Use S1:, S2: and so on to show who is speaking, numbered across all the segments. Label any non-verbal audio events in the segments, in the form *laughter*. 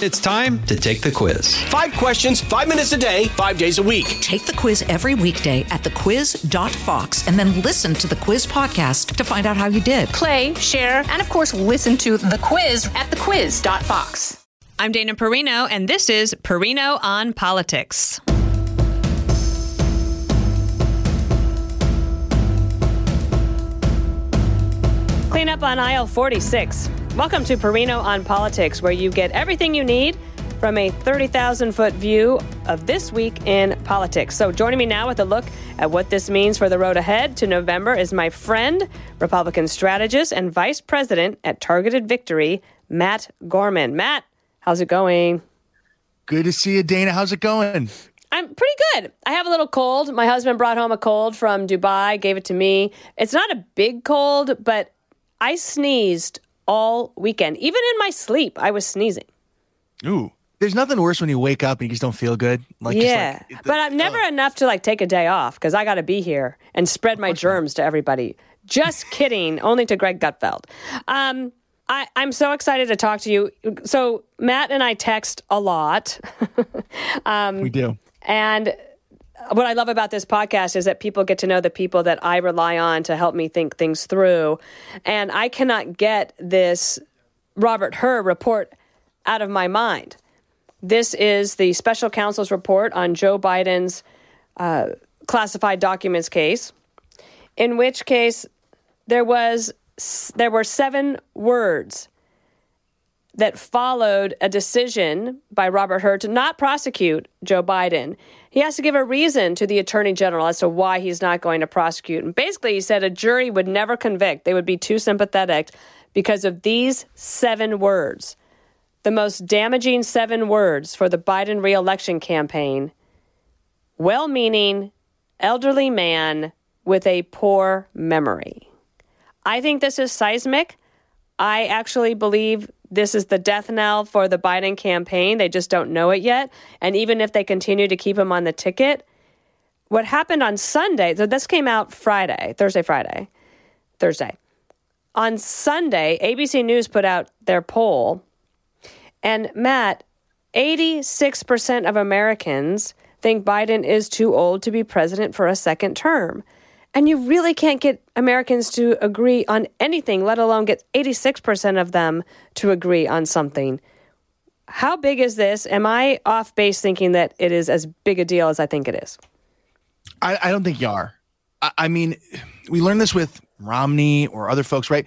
S1: It's time to take the quiz.
S2: Five questions, five minutes a day, five days a week.
S3: Take the quiz every weekday at thequiz.fox and then listen to the quiz podcast to find out how you did.
S4: Play, share, and of course, listen to the quiz at thequiz.fox.
S5: I'm Dana Perino, and this is Perino on Politics. Clean up on aisle 46. Welcome to Perino on Politics, where you get everything you need from a 30,000 foot view of this week in politics. So, joining me now with a look at what this means for the road ahead to November is my friend, Republican strategist, and vice president at Targeted Victory, Matt Gorman. Matt, how's it going?
S6: Good to see you, Dana. How's it going?
S5: I'm pretty good. I have a little cold. My husband brought home a cold from Dubai, gave it to me. It's not a big cold, but I sneezed all weekend. Even in my sleep, I was sneezing.
S6: Ooh. There's nothing worse when you wake up and you just don't feel good.
S5: Like yeah, like, but I'm never uh, enough to like take a day off because I got to be here and spread my germs to everybody. Just *laughs* kidding, only to Greg Gutfeld. Um, I, I'm so excited to talk to you. So Matt and I text a lot. *laughs*
S6: um, we do,
S5: and what I love about this podcast is that people get to know the people that I rely on to help me think things through. And I cannot get this Robert Hur report out of my mind. This is the special counsel's report on Joe Biden's uh, classified documents case, in which case there was there were seven words that followed a decision by Robert Hur to not prosecute Joe Biden. He has to give a reason to the attorney general as to why he's not going to prosecute. And basically, he said a jury would never convict, they would be too sympathetic because of these seven words. The most damaging seven words for the Biden reelection campaign well meaning, elderly man with a poor memory. I think this is seismic. I actually believe this is the death knell for the Biden campaign. They just don't know it yet. And even if they continue to keep him on the ticket, what happened on Sunday, so this came out Friday, Thursday, Friday, Thursday. On Sunday, ABC News put out their poll. And Matt, 86% of Americans think Biden is too old to be president for a second term. And you really can't get Americans to agree on anything, let alone get 86% of them to agree on something. How big is this? Am I off base thinking that it is as big a deal as I think it is?
S6: I, I don't think you are. I, I mean, we learned this with Romney or other folks, right?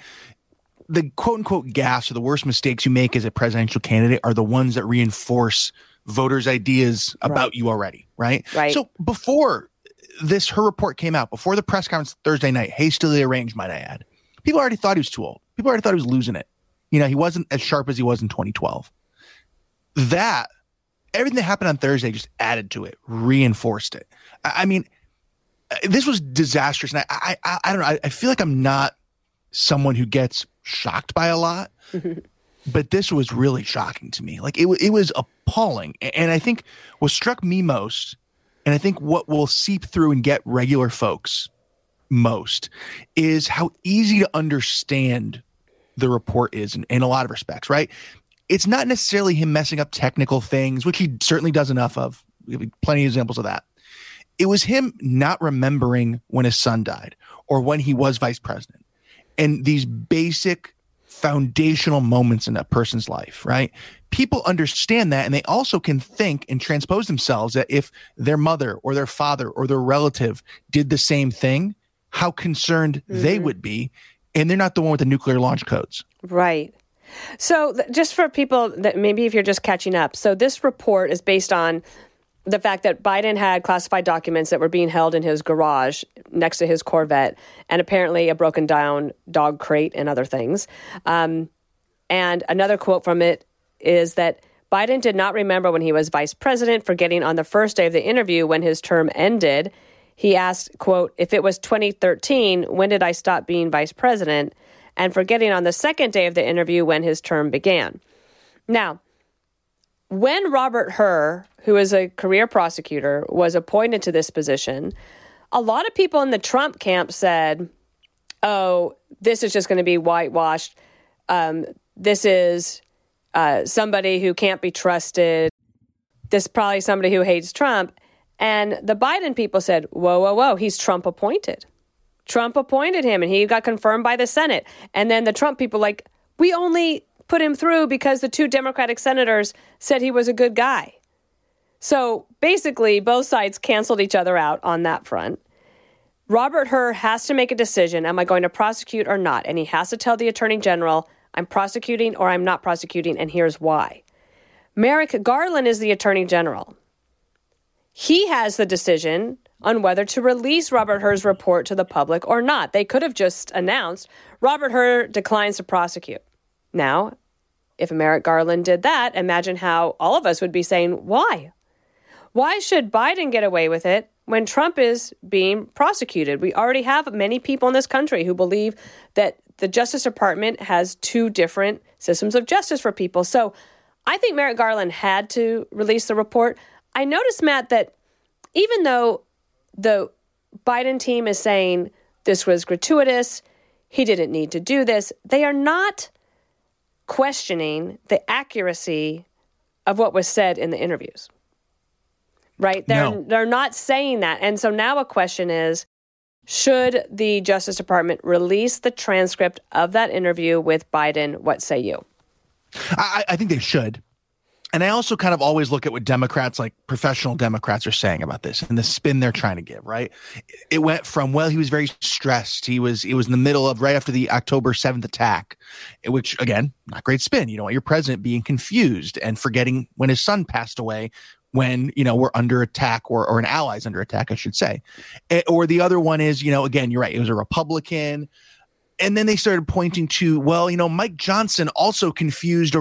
S6: The quote unquote gas or the worst mistakes you make as a presidential candidate are the ones that reinforce voters' ideas about right. you already, right?
S5: Right.
S6: So before this Hur report came out before the press conference Thursday night, hastily arranged, might I add. People already thought he was too old. People already thought he was losing it. You know, he wasn't as sharp as he was in 2012. That everything that happened on Thursday just added to it, reinforced it. I, I mean, uh, this was disastrous, and I, I, I don't know. I, I feel like I'm not someone who gets shocked by a lot, *laughs* but this was really shocking to me. Like it, it was appalling, and I think what struck me most and I think what will seep through and get regular folks most is how easy to understand the report is in, in a lot of respects, right? It's not necessarily him messing up technical things, which he certainly does enough of. Plenty of examples of that. It was him not remembering when his son died or when he was vice president. And these basic foundational moments in that person's life, right? People understand that and they also can think and transpose themselves that if their mother or their father or their relative did the same thing, how concerned mm-hmm. they would be. And they're not the one with the nuclear launch codes.
S5: Right. So, just for people that maybe if you're just catching up, so this report is based on the fact that Biden had classified documents that were being held in his garage next to his Corvette, and apparently a broken down dog crate and other things. Um, and another quote from it is that Biden did not remember when he was vice president, forgetting on the first day of the interview when his term ended. He asked, quote, if it was 2013, when did I stop being vice president? And forgetting on the second day of the interview when his term began. Now, when Robert Hur, who is a career prosecutor, was appointed to this position, a lot of people in the Trump camp said, oh, this is just going to be whitewashed. Um, this is uh, somebody who can't be trusted. This is probably somebody who hates Trump. And the Biden people said, whoa, whoa, whoa, he's Trump appointed. Trump appointed him and he got confirmed by the Senate. And then the Trump people, like, we only put him through because the two Democratic senators said he was a good guy. So basically, both sides canceled each other out on that front. Robert Hur has to make a decision am I going to prosecute or not? And he has to tell the attorney general, I'm prosecuting or I'm not prosecuting, and here's why. Merrick Garland is the attorney general. He has the decision on whether to release Robert Hur's report to the public or not. They could have just announced Robert Hur declines to prosecute. Now, if Merrick Garland did that, imagine how all of us would be saying, why? Why should Biden get away with it when Trump is being prosecuted? We already have many people in this country who believe that the Justice Department has two different systems of justice for people. So I think Merrick Garland had to release the report. I noticed, Matt, that even though the Biden team is saying this was gratuitous, he didn't need to do this, they are not questioning the accuracy of what was said in the interviews right? They're
S6: No.
S5: they're not saying that. And so now a question is should the Justice Department release the transcript of that interview with Biden? What say you?
S6: I, I think they should. And I also kind of always look at what Democrats, like professional Democrats, are saying about this and the spin they're trying to give. Right? It went from well, he was very stressed. He was it was in the middle of right after the October seventh attack, which again, not great spin. You don't want your president being confused and forgetting when his son passed away. When you know we're under attack, or or an ally's under attack, I should say, Eh, or the other one is you know again you're right. It was a Republican and then they started pointing to well you know mike johnson also confused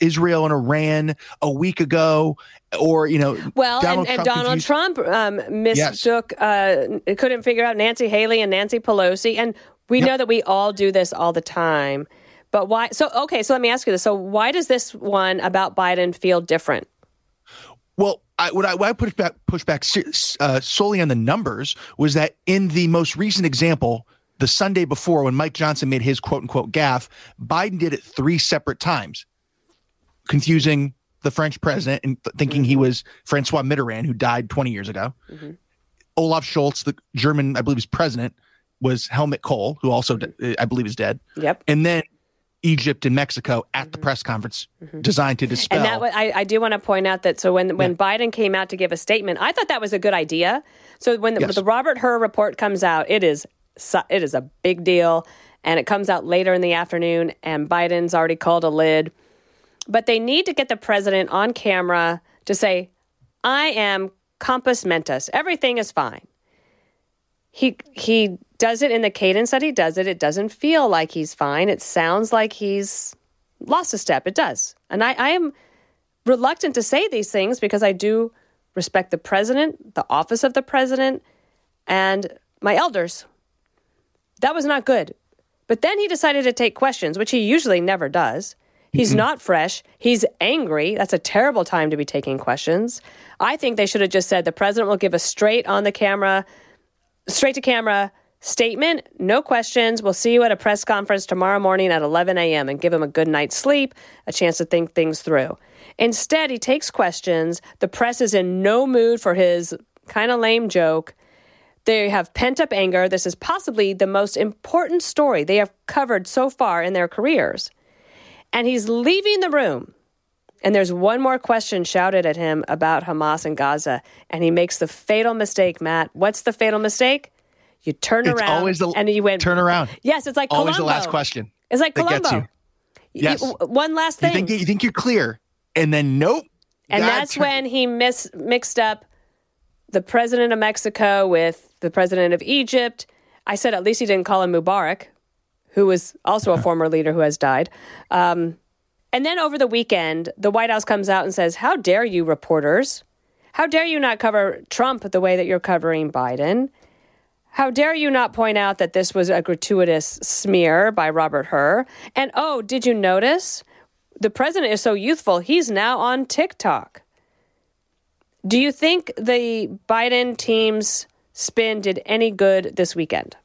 S6: israel and iran a week ago or you know
S5: Well,
S6: Donald
S5: and, and
S6: Trump
S5: Donald Trump um, mistook, uh, couldn't figure out Nancy Haley and Nancy Pelosi. And we
S6: Yep.
S5: know that we all do this all the time. But why? So, okay, so let me ask you this. So, why does this one about Biden feel different?
S6: Well I, what I, what I push back push back uh, solely on the numbers was that in the most recent example the sunday before when mike johnson made his quote unquote gaffe biden did it three separate times confusing the french president and th- thinking he mm-hmm. was francois mitterrand who died 20 years ago. Mm-hmm. Olaf scholz the german i believe is president was helmut kohl who also mm-hmm. I believe is dead.
S5: Yep.
S6: and then Egypt and Mexico at the press conference designed to dispel.
S5: Mm-hmm. And that wa- I, I do want to point out that so when when Biden came out to give a statement, I thought that was a good idea. So when the,
S6: Yes.
S5: the Robert Hur report comes out, it is it is a big deal, and it comes out later in the afternoon, and Biden's already called a lid. But they need to get the president on camera to say, "I am compos mentis. Everything is fine." He he does it in the cadence that he does it. It doesn't feel like he's fine. It sounds like he's lost a step. It does. And I, I am reluctant to say these things because I do respect the president, the office of the president, and my elders. That was not good. But then he decided to take questions, which he usually never does. He's mm-hmm. not fresh. He's angry. That's a terrible time to be taking questions. I think they should have just said the president will give a straight on the camera, straight to camera statement, no questions. We'll see you at a press conference tomorrow morning at 11 a.m. and give him a good night's sleep, a chance to think things through. Instead, he takes questions. The press is in no mood for his kind of lame joke. They have pent up anger. This is possibly the most important story they have covered so far in their careers. And he's leaving the room. And there's one more question shouted at him about Hamas and Gaza. And he makes the fatal mistake, Matt. What's the fatal mistake? You turn
S6: It's
S5: around
S6: always the
S5: and you went
S6: turn around.
S5: Yes, it's like
S6: Always the last question.
S5: It's like Columbo.
S6: you. Yes.
S5: You- one last
S6: You
S5: thing.
S6: think you think you're clear, and then nope.
S5: And that's when he mis- mixed up the president of Mexico with the president of Egypt. I said at least he didn't call him Mubarak, who was also a former leader who has died. Um, and then over the weekend, the White House comes out and says, How dare you, reporters? How dare you not cover Trump the way that you're covering Biden? How dare you not point out that this was a gratuitous smear by Robert Hur? And oh, did you notice? The president is so youthful, he's now on TikTok. Do you think the Biden team's spin did any good this weekend?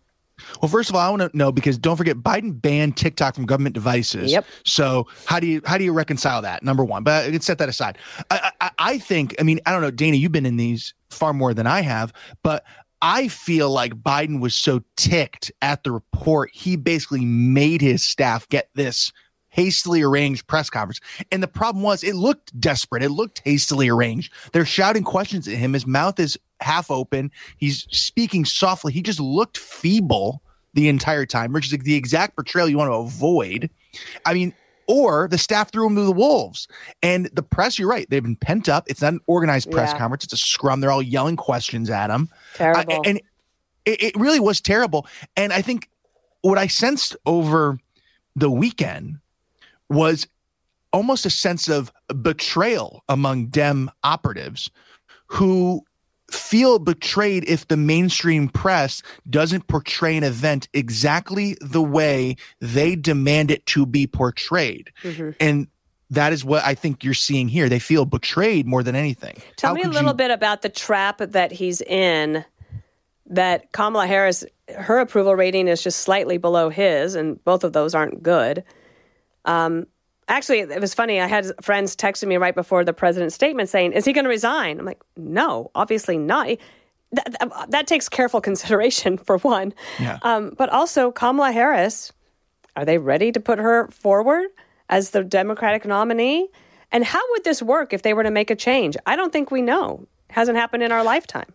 S6: Well, first of all, I want to know because don't forget Biden banned TikTok from government devices.
S5: Yep.
S6: So how do you how do you reconcile that? Number one, but I can set that aside. I, I I think I mean I don't know, Dana, you've been in these far more than I have, but I feel like Biden was so ticked at the report, he basically made his staff get this hastily arranged press conference. And the problem was it looked desperate. It looked hastily arranged. They're shouting questions at him. His mouth is half open. He's speaking softly. He just looked feeble the entire time, which is the exact portrayal you want to avoid. I mean, or the staff threw him to the wolves. And the press, you're right, they've been pent up. It's not an organized press
S5: Yeah.
S6: conference. It's a scrum. They're all yelling questions at him.
S5: Terrible.
S6: I- and it, it really was terrible. And I think what I sensed over the weekend was almost a sense of betrayal among Dem operatives who feel betrayed if the mainstream press doesn't portray an event exactly the way they demand it to be portrayed.
S5: Mhm.
S6: And that is what I think you're seeing here. They feel betrayed more than anything.
S5: Tell
S6: How
S5: me a little
S6: you-
S5: bit about the trap that he's in. That Kamala Harris, her approval rating is just slightly below his, and both of those aren't good. Um, actually, it was funny. I had friends texting me right before the president's statement saying, "Is he going to resign?" I'm like, "No, obviously not." That, that, that takes careful *laughs* consideration for one,
S6: Yeah.
S5: um, but also Kamala Harris. Are they ready to put her forward as the Democratic nominee? And how would this work if they were to make a change? I don't think we know. Hasn't happened in our lifetime.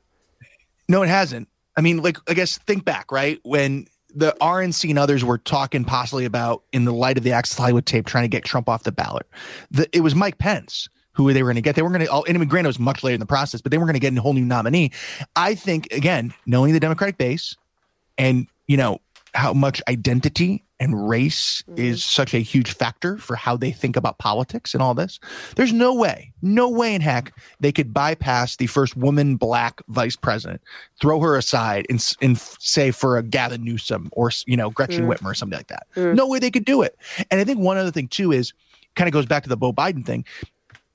S6: No, it hasn't. I mean, like, I guess think back, right? When the RNC and others were talking possibly about, in the light of the Access Hollywood tape, trying to get Trump off the ballot. The, it was Mike Pence who they were going to get. They weren't going to, oh, and I mean, granted, it was much later in the process, but they weren't going to get a whole new nominee. I think, again, knowing the Democratic base and, you know, how much identity and race mm-hmm. is such a huge factor for how they think about politics and all this. There's no way, no way in heck they could bypass the first woman black vice president, throw her aside and, and say for a Gavin Newsom or, you know, Gretchen mm. Whitmer or something like that. Mm. No way they could do it. And I think one other thing too is kind of goes back to the Beau Biden thing.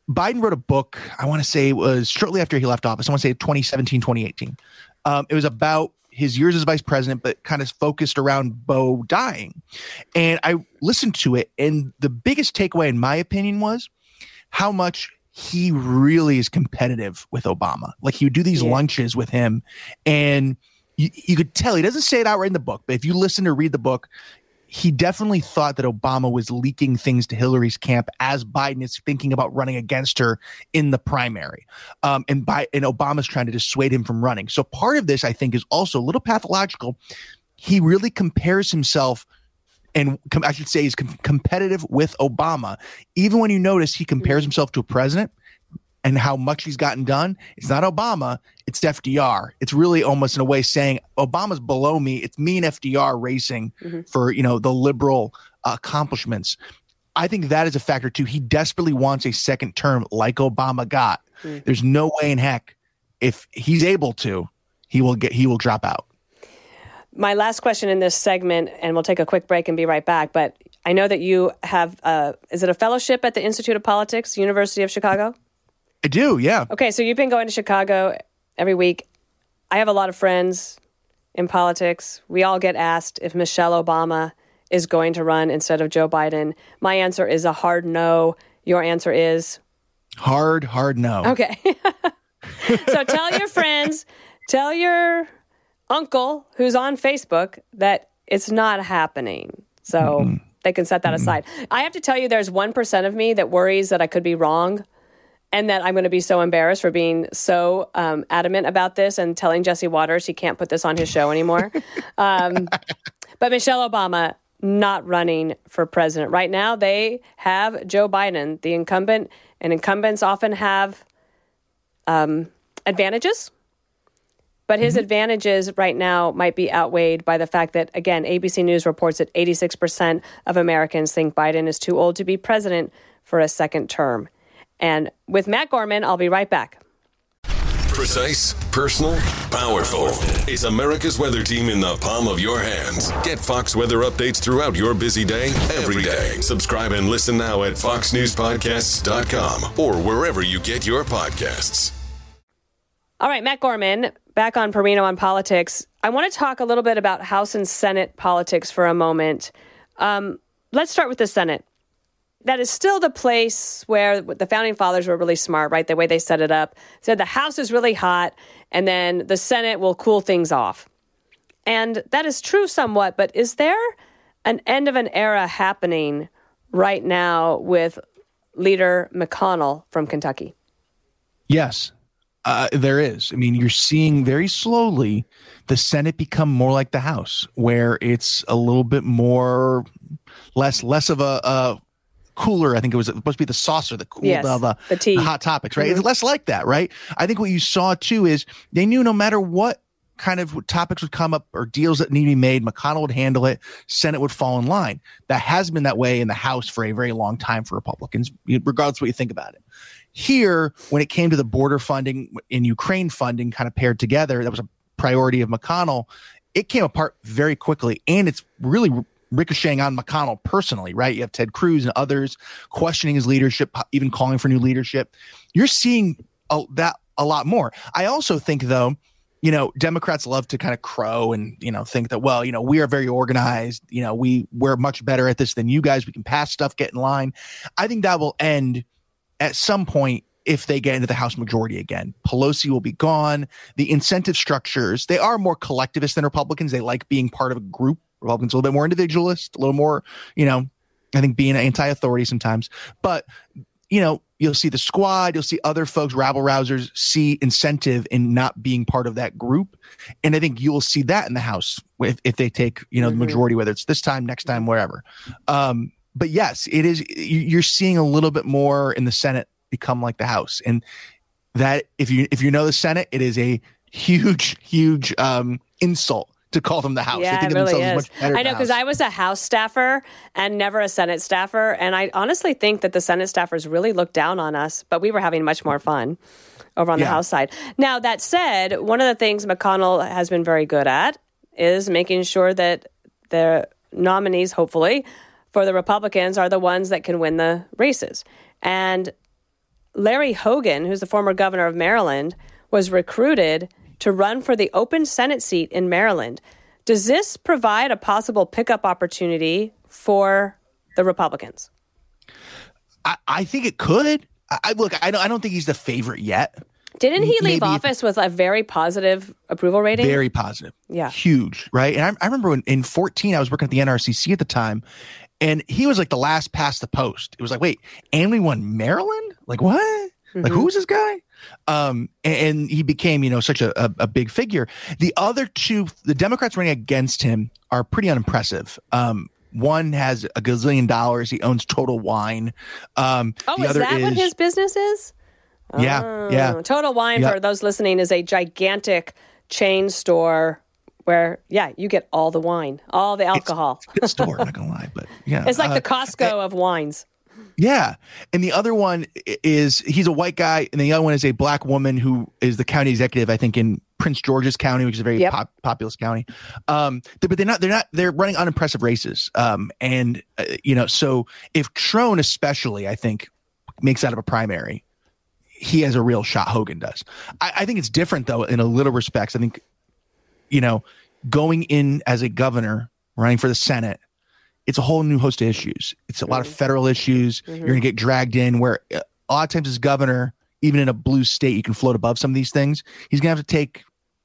S6: Biden wrote a book, I want to say it was shortly after he left office. I want to say 2017, 2018. Um, it was about his years as vice president, but kind of focused around Beau dying. And I listened to it, and the biggest takeaway, in my opinion, was how much he really is competitive with Obama. Like he would do these
S5: Yeah.
S6: lunches with him, and you, you could tell he doesn't say it outright in the book, but if you listen or read the book, he definitely thought that Obama was leaking things to Hillary's camp as Biden is thinking about running against her in the primary. Um, and by and Obama's trying to dissuade him from running. So part of this, I think, is also a little pathological. He really compares himself, and com- I should say, he's com- competitive with Obama. Even when you notice he compares himself to a president and how much he's gotten done, it's not Obama, it's FDR. It's really almost in a way saying Obama's below me. It's me and FDR racing for you know the liberal uh, accomplishments. I think that is a factor too. He desperately wants a second term like Obama got. There's no way in heck if he's able to, he will get he will drop out.
S5: My last question in this segment, and we'll take a quick break and be right back. But I know that you have, uh, is it a fellowship at the Institute of Politics, University of Chicago?
S6: I do, yeah.
S5: Okay, so you've been going to Chicago every week. I have a lot of friends in politics. We all get asked if Michelle Obama is going to run instead of Joe Biden. My answer is a hard no. Your answer is
S6: Hard, hard no.
S5: okay. *laughs* so tell your friends, tell your uncle who's on Facebook that it's not happening. So they can set that aside. I have to tell you, there's 1% of me that worries that I could be wrong and that I'm going to be so embarrassed for being so um, adamant about this and telling Jesse Watters he can't put this on his show anymore. *laughs* um, but Michelle Obama not running for president right now. They have Joe Biden, the incumbent, and incumbents often have um, advantages. But his advantages right now might be outweighed by the fact that, again, ABC News reports that 86% of Americans think Biden is too old to be president for a second term. And with Matt Gorman, I'll be right back.
S7: Precise, personal, powerful. It's America's weather team in the palm of your hands. Get Fox weather updates throughout your busy day, every day. Subscribe and listen now at foxnewspodcasts.com or wherever you get your podcasts.
S5: All right, Matt Gorman, back on Perino on politics. I want to talk a little bit about House and Senate politics for a moment. Um, let's start with the Senate. That is still the place where the founding fathers were really smart, right? The way they set it up said the House is really hot, and then the Senate will cool things off. And that is true somewhat, but is there an end of an era happening right now with leader McConnell from Kentucky?
S6: Yes, uh, there is. I mean, you're seeing very slowly the Senate become more like the House, where it's a little bit more less less of a, a cooler. I think it was supposed to be the saucer, the cool,
S5: Yes,
S6: the, the,
S5: the tea.
S6: the hot topics, right? Mm-hmm. It's less like that, right? I think what you saw too is they knew no matter what kind of topics would come up or deals that need to be made, McConnell would handle it, Senate would fall in line. That has been that way in the House for a very long time for Republicans, regardless of what you think about it. Here, when it came to the border funding in Ukraine funding kind of paired together, that was a priority of McConnell. It came apart very quickly, and it's really ricocheting on McConnell personally, right? You have Ted Cruz and others questioning his leadership, even calling for new leadership. You're seeing a, that a lot more. I also think, though, you know, Democrats love to kind of crow and you know think that well, you know, we are very organized. You know, we we're much better at this than you guys. We can pass stuff, get in line. I think that will end at some point if they get into the House majority again. Pelosi will be gone. The incentive structures, they are more collectivist than Republicans. They like being part of a group. Republicans a little bit more individualist, a little more, you know, I think being anti-authority sometimes. But you know, you'll see the squad, you'll see other folks, rabble rousers, see incentive in not being part of that group. And I think you'll see that in the House if, if they take, you know, the majority, whether it's this time, next time, wherever. Um, but yes, it is, you- you're seeing a little bit more in the Senate become like the House. And that, if you, if you know the Senate, it is a huge, huge um, insult to call them the House.
S5: Yeah,
S6: they
S5: it
S6: think of
S5: really
S6: themselves as
S5: is.
S6: much better
S5: I know because I was a House staffer and never a Senate staffer, and I honestly think that the Senate staffers really looked down on us, but we were having much more fun over on the House side. Now that said, one of the things McConnell has been very good at is making sure that the nominees, hopefully, for the Republicans are the ones that can win the races. And Larry Hogan, who's the former governor of Maryland, was recruited to run for the open Senate seat in Maryland. Does this provide a possible pickup opportunity for the Republicans?
S6: I, I think it could. I, I look. I don't. I don't think he's the favorite yet.
S5: Didn't he leave
S6: Maybe-
S5: office with a very positive approval rating?
S6: Very positive.
S5: Yeah.
S6: Huge. Right. And I, I remember when, in 14, I was working at the NRCC at the time, and he was like the last past the post. It was like, wait, and we won Maryland? Like, what? Like, who's this guy? Um, and, and he became, you know, such a, a, a big figure. The other two, the Democrats running against him are pretty unimpressive. Um, one has a gazillion dollars. He owns Total Wine. Um,
S5: oh, is that
S6: is,
S5: what his business is?
S6: yeah,
S5: Oh,
S6: yeah.
S5: Total Wine,
S6: Yeah.
S5: for those listening, is a gigantic chain store where, yeah, you get all the wine, all the alcohol.
S6: It's a good store, not gonna lie, but yeah, *laughs*
S5: It's like
S6: Uh,
S5: the Costco of wines.
S6: Yeah. And the other one is he's a white guy, and the other one is a black woman who is the county executive, I think, in Prince George's County, which is a very
S5: Yep.
S6: pop- populous county. Um, but they're not, they're not, they're running unimpressive races. Um, and, uh, you know, so if Trone, especially, I think, makes out of a primary, he has a real shot. Hogan does. I, I think it's different, though, in a little respects. I think, you know, going in as a governor, running for the Senate, it's a whole new host of issues. It's a lot of federal issues. You're going to get dragged in where uh, a lot of times as governor, even in a blue state, you can float above some of these things. He's going to have to take,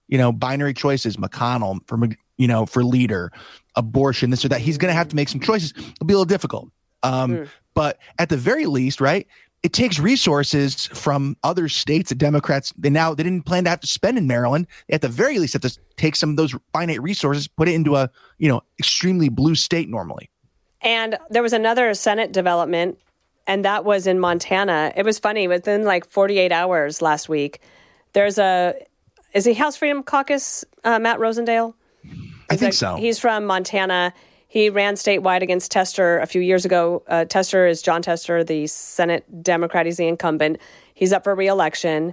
S6: you know, binary choices, McConnell for, you know, for leader, abortion, this or that. He's going to have to make some choices. It'll be a little difficult. Um, But at the very least, right, it takes resources from other states that Democrats they now they didn't plan to have to spend in Maryland. They at the very least have to take some of those finite resources, put it into a you know extremely blue state normally.
S5: And there was another Senate development, and that was in Montana. It was funny. Within like 48 hours last week, there's a is he House Freedom Caucus uh, Matt Rosendale?
S6: I think
S5: like-
S6: so.
S5: He's from Montana. He ran statewide against Tester a few years ago. Uh, Tester is Jon Tester, the Senate Democrat. He's the incumbent. He's up for reelection.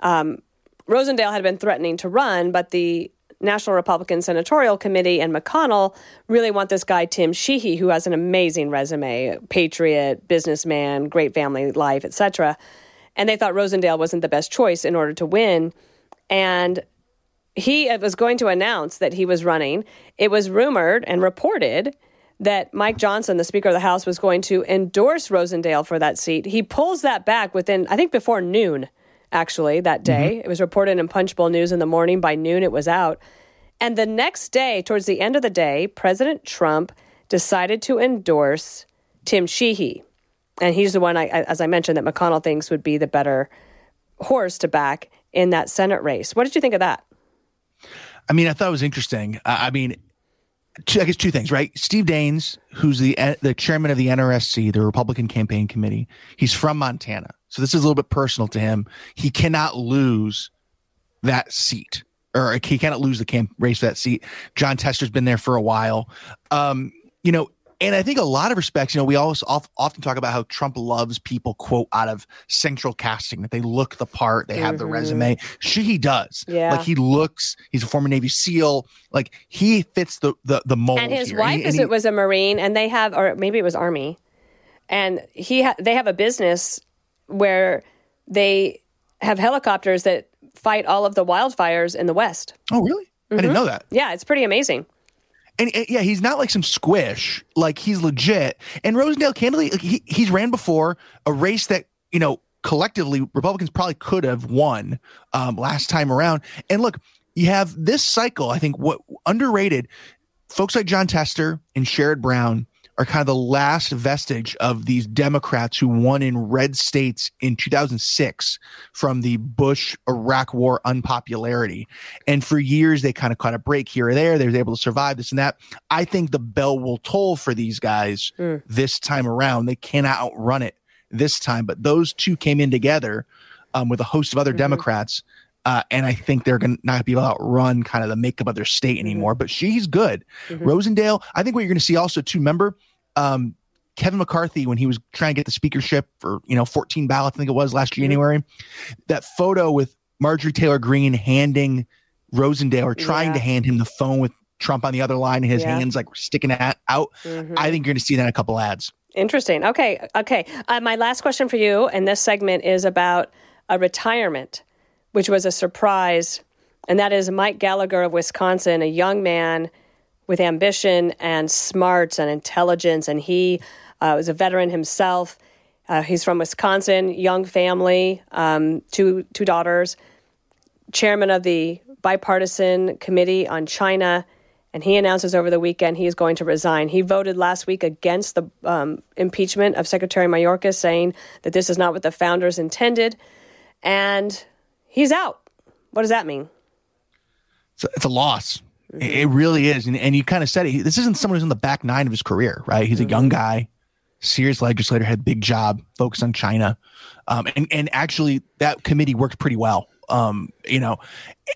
S5: Um, Rosendale had been threatening to run, but the National Republican Senatorial Committee and McConnell really want this guy, Tim Sheehy, who has an amazing resume patriot, businessman, great family life, etc. And they thought Rosendale wasn't the best choice in order to win. And he was going to announce that he was running. It was rumored and reported that Mike Johnson, the Speaker of the House, was going to endorse Rosendale for that seat. He pulls that back within, I think, before noon, actually, that day. Mm-hmm. It was reported in Punchbowl News in the morning. By noon, it was out. And the next day, towards the end of the day, President Trump decided to endorse Tim Sheehy. And he's the one, I, as I mentioned, that McConnell thinks would be the better horse to back in that Senate race. What did you think of that?
S6: I mean, I thought it was interesting. I mean, two, I guess two things, right? Steve Daines, who's the the chairman of the NRSC, the Republican Campaign Committee, he's from Montana, so this is a little bit personal to him. He cannot lose that seat, or he cannot lose the camp race for that seat. Jon Tester's been there for a while. Um, you know, and I think a lot of respects, you know, we always often talk about how Trump loves people, quote, out of central casting, that they look the part, they have mm-hmm. the resume. Sheehy does.
S5: Yeah.
S6: Like he looks, he's a former Navy SEAL. Like he fits the the, the mold.
S5: And his
S6: here.
S5: wife he,
S6: is,
S5: it was a Marine, and they have, or maybe it was Army. And he ha- they have a business where they have helicopters that fight all of the wildfires in the West.
S6: Oh, really? Mm-hmm. I didn't mm-hmm. know that.
S5: Yeah, it's pretty amazing
S6: and, and, yeah, he's not like some squish. Like he's legit. And Rosendale, candidly, like, he he's ran before a race that you know collectively Republicans probably could have won um, last time around. And look, you have this cycle. I think what underrated folks like Jon Tester and Sherrod Brown are kind of the last vestige of these Democrats who won in red states in 2006 from the Bush Iraq war unpopularity. And for years, they kind of caught a break here or there. They were able to survive this and that. I think the bell will toll for these guys mm. this time around. They cannot outrun it this time, but those two came in together um, with a host of other mm-hmm. Democrats. Uh, and I think they're going to not be able to outrun kind of the makeup of their state anymore. But Sheehy's good. Mm-hmm. Rosendale, I think what you're going to see also too. Remember, um, Kevin McCarthy when he was trying to get the speakership for you know 14 ballots, I think it was last mm-hmm. January. That photo with Marjorie Taylor Greene handing Rosendale or trying yeah. to hand him the phone with Trump on the other line, and his yeah. hands like sticking out. Mm-hmm. I think you're going to see that in a couple ads.
S5: Interesting. Okay. Okay. Uh, my last question for you, and this segment is about a retirement, which was a surprise, and that is Mike Gallagher of Wisconsin, a young man with ambition and smarts and intelligence. And he uh, was a veteran himself. Uh, he's from Wisconsin, young family, um, two two daughters, chairman of the bipartisan committee on China, and he announces over the weekend he is going to resign. He voted last week against the um, impeachment of Secretary Mayorkas, saying that this is not what the founders intended, and he's out. What does that mean?
S6: It's a, it's a loss. It really is. And, and you kind of said it. This isn't someone who's in the back nine of his career, right? He's a young mm-hmm. guy, serious legislator, had a big job, focused on China. Um, and, and actually, that committee worked pretty well. Um, you know,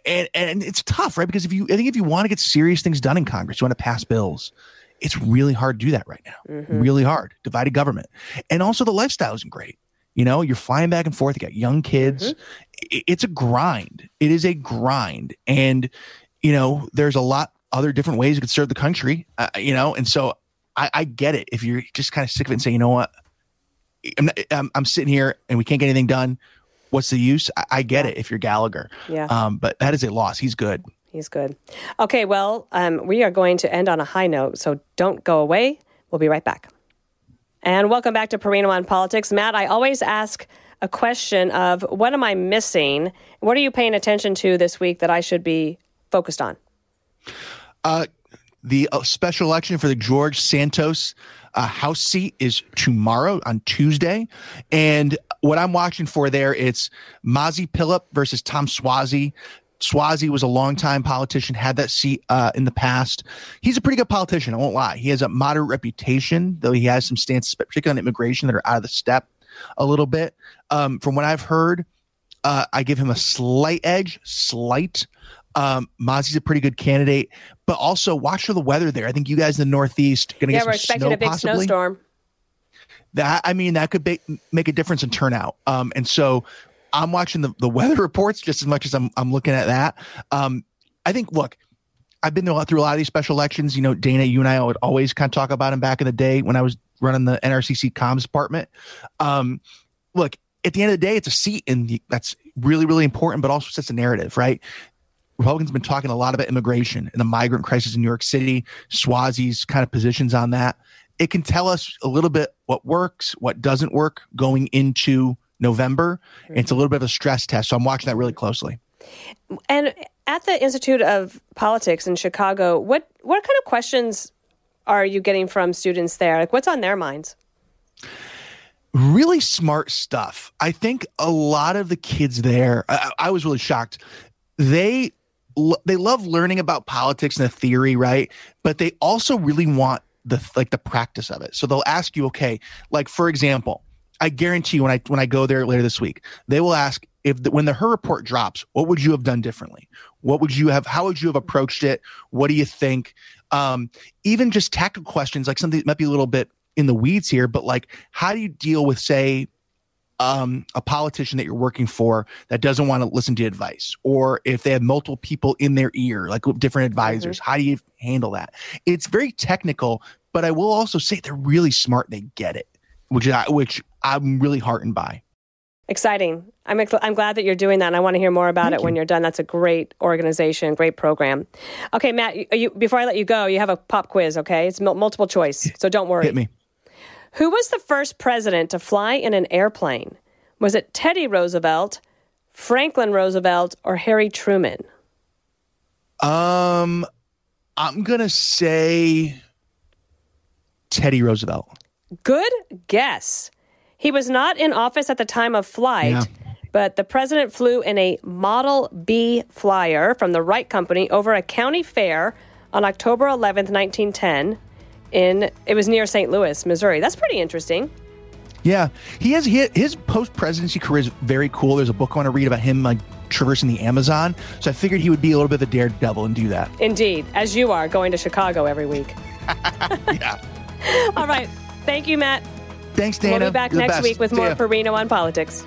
S6: and, and it's tough, right? Because if you, I think if you want to get serious things done in Congress, you want to pass bills, it's really hard to do that right now. Mm-hmm. Really hard. Divided government. And also, the lifestyle isn't great. You know, you're flying back and forth. You got young kids. Mm-hmm. It's a grind. It is a grind. And you know, there's a lot other different ways you could serve the country, uh, you know, and so I, I, get it. If you're just kind of sick of it and say, you know what, I'm, not, I'm, I'm, sitting here and we can't get anything done. What's the use? I, I get it if you're Gallagher.
S5: Yeah.
S6: Um, but that is a loss. He's good.
S5: He's good. Okay. Well, um, we are going to end on a high note, so don't go away. We'll be right back. And welcome back to Perino on Politics. Matt, I always ask a question of what am I missing? What are you paying attention to this week that I should be focused on?
S6: Uh, the uh, special election for the George Santos uh, House seat is tomorrow on Tuesday, and what I'm watching for there it's Mazi Pilip versus Tom Suozzi. Suozzi was a longtime politician, had that seat uh, in the past. He's a pretty good politician, I won't lie. He has a moderate reputation, though he has some stances, particularly on immigration, that are out of the step a little bit. Um, from what I've heard, uh, I give him a slight edge, slight. Um, Mazi's a pretty good candidate, but also watch for the weather there. I think you guys in the Northeast going to
S5: yeah,
S6: get
S5: we're expecting
S6: snow,
S5: a big
S6: possibly.
S5: snowstorm.
S6: That I mean, that could be, make a difference in turnout. Um, and so I'm watching the, the weather *laughs* reports just as much as I'm I'm looking at that. Um, I think look, I've been through, through a lot of these special elections. You know, Dana, you and I would always kind of talk about them back in the day when I was running the NRCC comms department. Um, look, at the end of the day, it's a seat, and that's really, really important, but also sets a narrative, right? Republicans have been talking a lot about immigration and the migrant crisis in New York City, Suozzi's kind of positions on that. It can tell us a little bit what works, what doesn't work going into November. Mm-hmm. It's a little bit of a stress test. So I'm watching that really closely.
S5: And at the Institute of Politics in Chicago, what what kind of questions are you getting from students there? Like what's on their minds?
S6: Really smart stuff. I think a lot of the kids there, I, I was really shocked. They they love learning about politics and the theory, right? But they also really want the like the practice of it. So they'll ask you, okay, like for example, I guarantee you when I when I go there later this week, they will ask if the, when the Hur report drops, what would you have done differently? What would you have? How would you have approached it? What do you think? Um, even just tactical questions, like something that might be a little bit in the weeds here, but like how do you deal with say um, a politician that you're working for that doesn't want to listen to advice, or if they have multiple people in their ear, like different advisors, mm-hmm. how do you handle that? It's very technical, but I will also say they're really smart. They get it, which I, which I'm really heartened by.
S5: Exciting. I'm, I'm glad that you're doing that. And I want to hear more about Thank it you. when you're done. That's a great organization, great program. Okay, Matt, you, you, before I let you go, you have a pop quiz, okay? It's multiple choice, so don't worry.
S6: Hit me.
S5: Who was the first president to fly in an airplane? Was it Teddy Roosevelt, Franklin Roosevelt, or Harry Truman?
S6: Um, I'm gonna say Teddy Roosevelt.
S5: Good guess. He was not in office at the time of flight. Yeah. But the president flew in a Model B flyer from the Wright Company over a county fair on October 11th, 1910 in it was near St. Louis, Missouri. That's pretty interesting.
S6: Yeah, he has his, his post presidency career is very cool. There's a book I want to read about him like traversing the Amazon. So I figured he would be a little bit of a daredevil and do that.
S5: Indeed, as you are going to Chicago every week. *laughs*
S6: yeah. *laughs*
S5: All right. Thank you, Matt.
S6: Thanks, Dana.
S5: We'll be back
S6: You're
S5: next week with more Perino on politics.